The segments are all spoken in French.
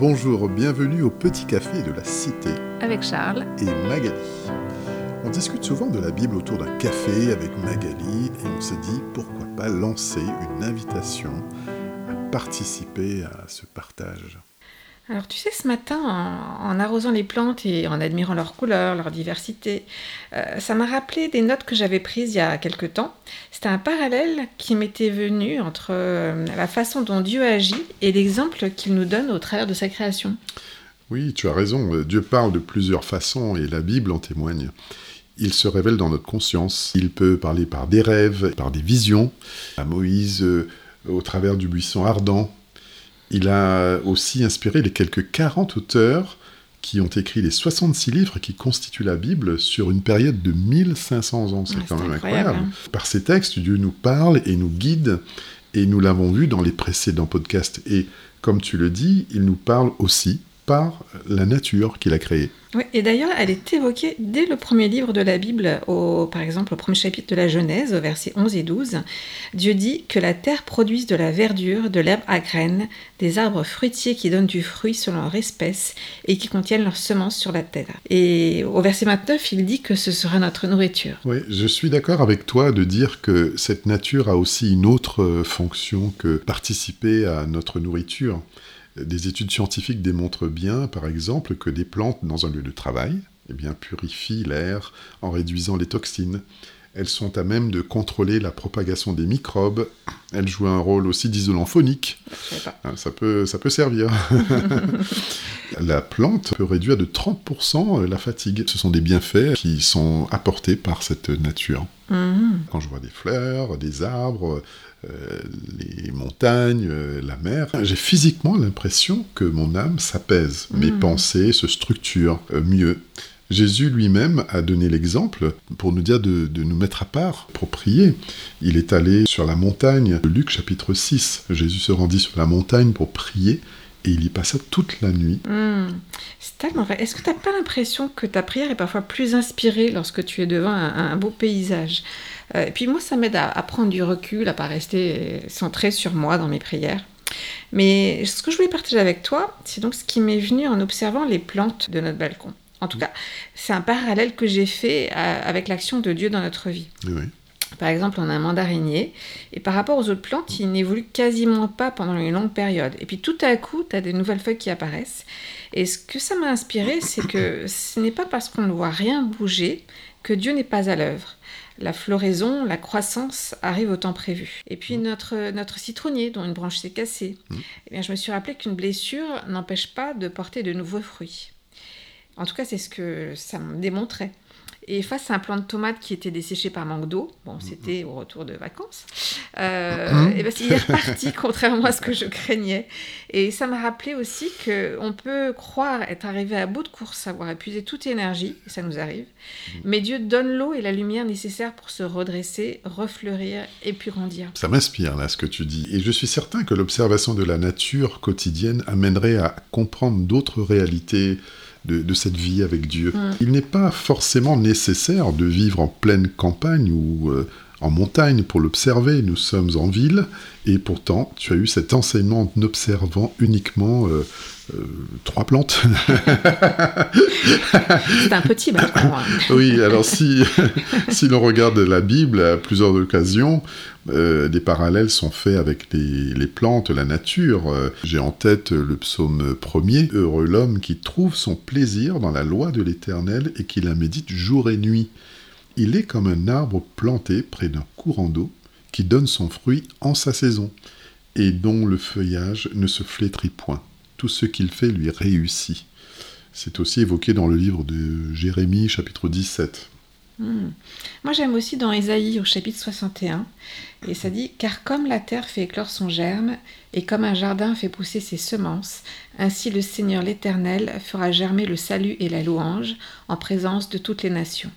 Bonjour, bienvenue au Petit Café de la Cité. Avec Charles. Et Magali. On discute souvent de la Bible autour d'un café avec Magali et on s'est dit pourquoi pas lancer une invitation à participer à ce partage. Alors tu sais, ce matin, en, arrosant les plantes et en admirant leurs couleurs, leur diversité, euh, ça m'a rappelé des notes que j'avais prises il y a quelque temps. C'était un parallèle qui m'était venu entre euh, la façon dont Dieu agit et l'exemple qu'il nous donne au travers de sa création. Oui, tu as raison. Dieu parle de plusieurs façons et la Bible en témoigne. Il se révèle dans notre conscience. Il peut parler par des rêves, par des visions. À Moïse, euh, au travers du buisson ardent, il a aussi inspiré les quelques 40 auteurs qui ont écrit les 66 livres qui constituent la Bible sur une période de 1500 ans. C'est quand même incroyable. Hein. Par ces textes, Dieu nous parle et nous guide, et nous l'avons vu dans les précédents podcasts. Et comme tu le dis, il nous parle aussi par la nature qu'il a créée. Oui, et d'ailleurs, elle est évoquée dès le premier livre de la Bible, au, par exemple au premier chapitre de la Genèse, au verset 11 et 12. Dieu dit que la terre produise de la verdure, de l'herbe à graines, des arbres fruitiers qui donnent du fruit selon leur espèce et qui contiennent leurs semences sur la terre. Et au verset 29, il dit que ce sera notre nourriture. Oui, je suis d'accord avec toi de dire que cette nature a aussi une autre fonction que participer à notre nourriture. Des études scientifiques démontrent bien, par exemple, que des plantes dans un lieu de travail eh bien, purifient l'air en réduisant les toxines. Elles sont à même de contrôler la propagation des microbes. Elles jouent un rôle aussi d'isolant phonique. Hein, ça peut, ça peut servir. la plante peut réduire de 30% la fatigue. Ce sont des bienfaits qui sont apportés par cette nature. Mhm. Quand je vois des fleurs, des arbres, euh, les montagnes, euh, la mer, j'ai physiquement l'impression que mon âme s'apaise, mes hmm. pensées se structurent euh, mieux. Jésus lui-même a donné l'exemple pour nous dire de, nous mettre à part pour prier. Il est allé sur la montagne, Luc chapitre 6. Jésus se rendit sur la montagne pour prier et il y passa toute la nuit. Hmm. C'est tellement vrai. Est-ce que tu n'as pas l'impression que ta prière est parfois plus inspirée lorsque tu es devant un beau paysage? Euh, et puis moi, ça m'aide à, prendre du recul, à pas rester centré sur moi dans mes prières. Mais ce que je voulais partager avec toi, c'est donc ce qui m'est venu en observant les plantes de notre balcon. En tout cas, c'est un parallèle que j'ai fait euh, avec l'action de Dieu dans notre vie. Par exemple, on a un mandarinier, et par rapport aux autres plantes, il n'évolue quasiment pas pendant une longue période. Et puis tout à coup, tu as des nouvelles feuilles qui apparaissent. Et ce que ça m'a inspiré, c'est que ce n'est pas parce qu'on ne voit rien bouger que Dieu n'est pas à l'œuvre la floraison, la croissance arrive au temps prévu. Et puis mm. notre, notre citronnier, dont une branche s'est cassée, mm. eh bien, je me suis rappelé qu'une blessure n'empêche pas de porter de nouveaux fruits. En tout cas, c'est ce que ça me démontrait. Et face à un plant de tomates qui était desséché par manque d'eau, bon, c'était au retour de vacances, euh, et ben, il est reparti, contrairement à ce que je craignais. Et ça m'a rappelé aussi qu'on peut croire être arrivé à bout de course, avoir épuisé toute énergie, et ça nous arrive, mm-hmm. mais Dieu donne l'eau et la lumière nécessaires pour se redresser, refleurir et puis grandir. Ça m'inspire là ce que tu dis, et je suis certain que l'observation de la nature quotidienne amènerait à comprendre d'autres réalités de, cette vie avec Dieu. Mm. Il n'est pas forcément nécessaire de vivre en pleine campagne ou euh, en montagne pour l'observer. Nous sommes en ville et pourtant tu as eu cet enseignement en observant uniquement euh, euh, trois plantes. C'est un petit. Hein. oui, alors si, si l'on regarde la Bible à plusieurs occasions, euh, des parallèles sont faits avec les, plantes, la nature. J'ai en tête le psaume premier, Heureux l'homme qui trouve son plaisir dans la loi de l'Éternel et qui la médite jour et nuit. Il est comme un arbre planté près d'un courant d'eau qui donne son fruit en sa saison et dont le feuillage ne se flétrit point tout ce qu'il fait lui réussit. C'est aussi évoqué dans le livre de Jérémie, chapitre 17. Hmm. Moi j'aime aussi dans Ésaïe au chapitre 61, et ça dit Car comme la terre fait éclore son germe, et comme un jardin fait pousser ses semences, ainsi le Seigneur l'Éternel fera germer le salut et la louange en présence de toutes les nations.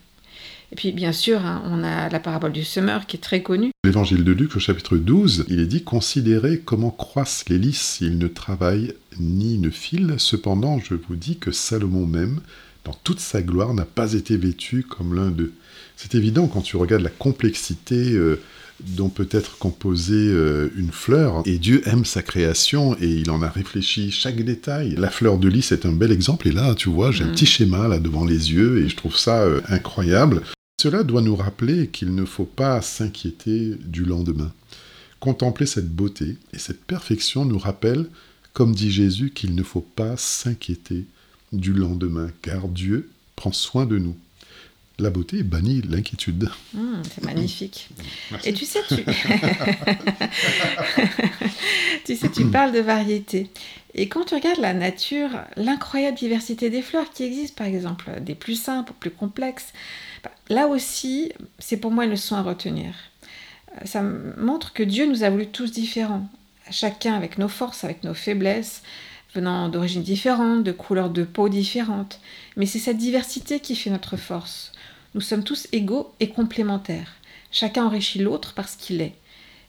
Et puis bien sûr, hein, on a la parabole du semeur qui est très connue. L'évangile de Luc au chapitre 12, il est dit Considérez comment croissent les lys, ils ne travaillent ni ne filent. Cependant, je vous dis que Salomon même, dans toute sa gloire, n'a pas été vêtu comme l'un d'eux. C'est évident quand tu regardes la complexité euh, dont peut être composée euh, une fleur. Et Dieu aime sa création et il en a réfléchi chaque détail. La fleur de lys est un bel exemple. Et là, tu vois, j'ai un Mm. petit schéma là devant les yeux et je trouve ça euh, incroyable. Cela doit nous rappeler qu'il ne faut pas s'inquiéter du lendemain. Contempler cette beauté et cette perfection nous rappelle, comme dit Jésus, qu'il ne faut pas s'inquiéter du lendemain, car Dieu prend soin de nous. La beauté bannit l'inquiétude. Hum, c'est magnifique. Merci. Et tu sais, tu... tu sais, tu parles de variété. Et quand tu regardes la nature, l'incroyable diversité des fleurs qui existent, par exemple, des plus simples aux plus complexes, bah, là aussi, c'est pour moi une leçon à retenir. Euh, Ça montre que Dieu nous a voulu tous différents, chacun avec nos forces, avec nos faiblesses, venant d'origines différentes, de couleurs de peau différentes. Mais c'est cette diversité qui fait notre force. Nous sommes tous égaux et complémentaires. Chacun enrichit l'autre parce qu'il est.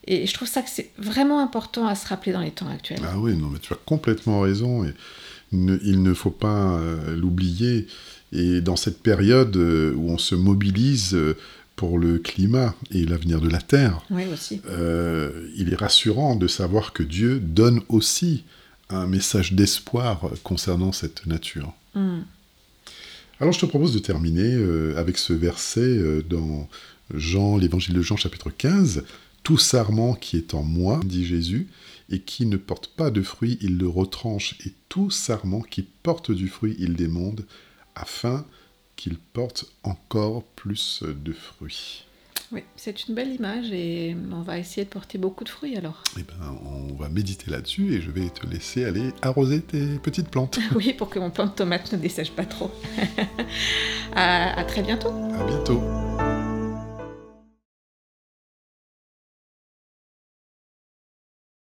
Et je trouve ça que c'est vraiment important à se rappeler dans les temps actuels. Ah oui, non, mais tu as complètement raison. Et ne- il ne faut pas euh, l'oublier. Et dans cette période euh, où on se mobilise euh, pour le climat et l'avenir de la Terre, Oui, aussi. il est rassurant de savoir que Dieu donne aussi un message d'espoir concernant cette nature. Hmm. Alors je te propose de terminer euh, avec ce verset euh, dans Jean, l'évangile de Jean chapitre 15. Tout sarment qui est en moi, dit Jésus, et qui ne porte pas de fruit, il le retranche, et tout sarment qui porte du fruit, il démonde, afin qu'il porte encore plus de fruits. Oui, c'est une belle image et on va essayer de porter beaucoup de fruits alors. Eh ben, on va méditer là-dessus et je vais te laisser aller arroser tes petites plantes. Oui, pour que mon plant de tomate ne dessèche pas trop. à, à très bientôt. À bientôt.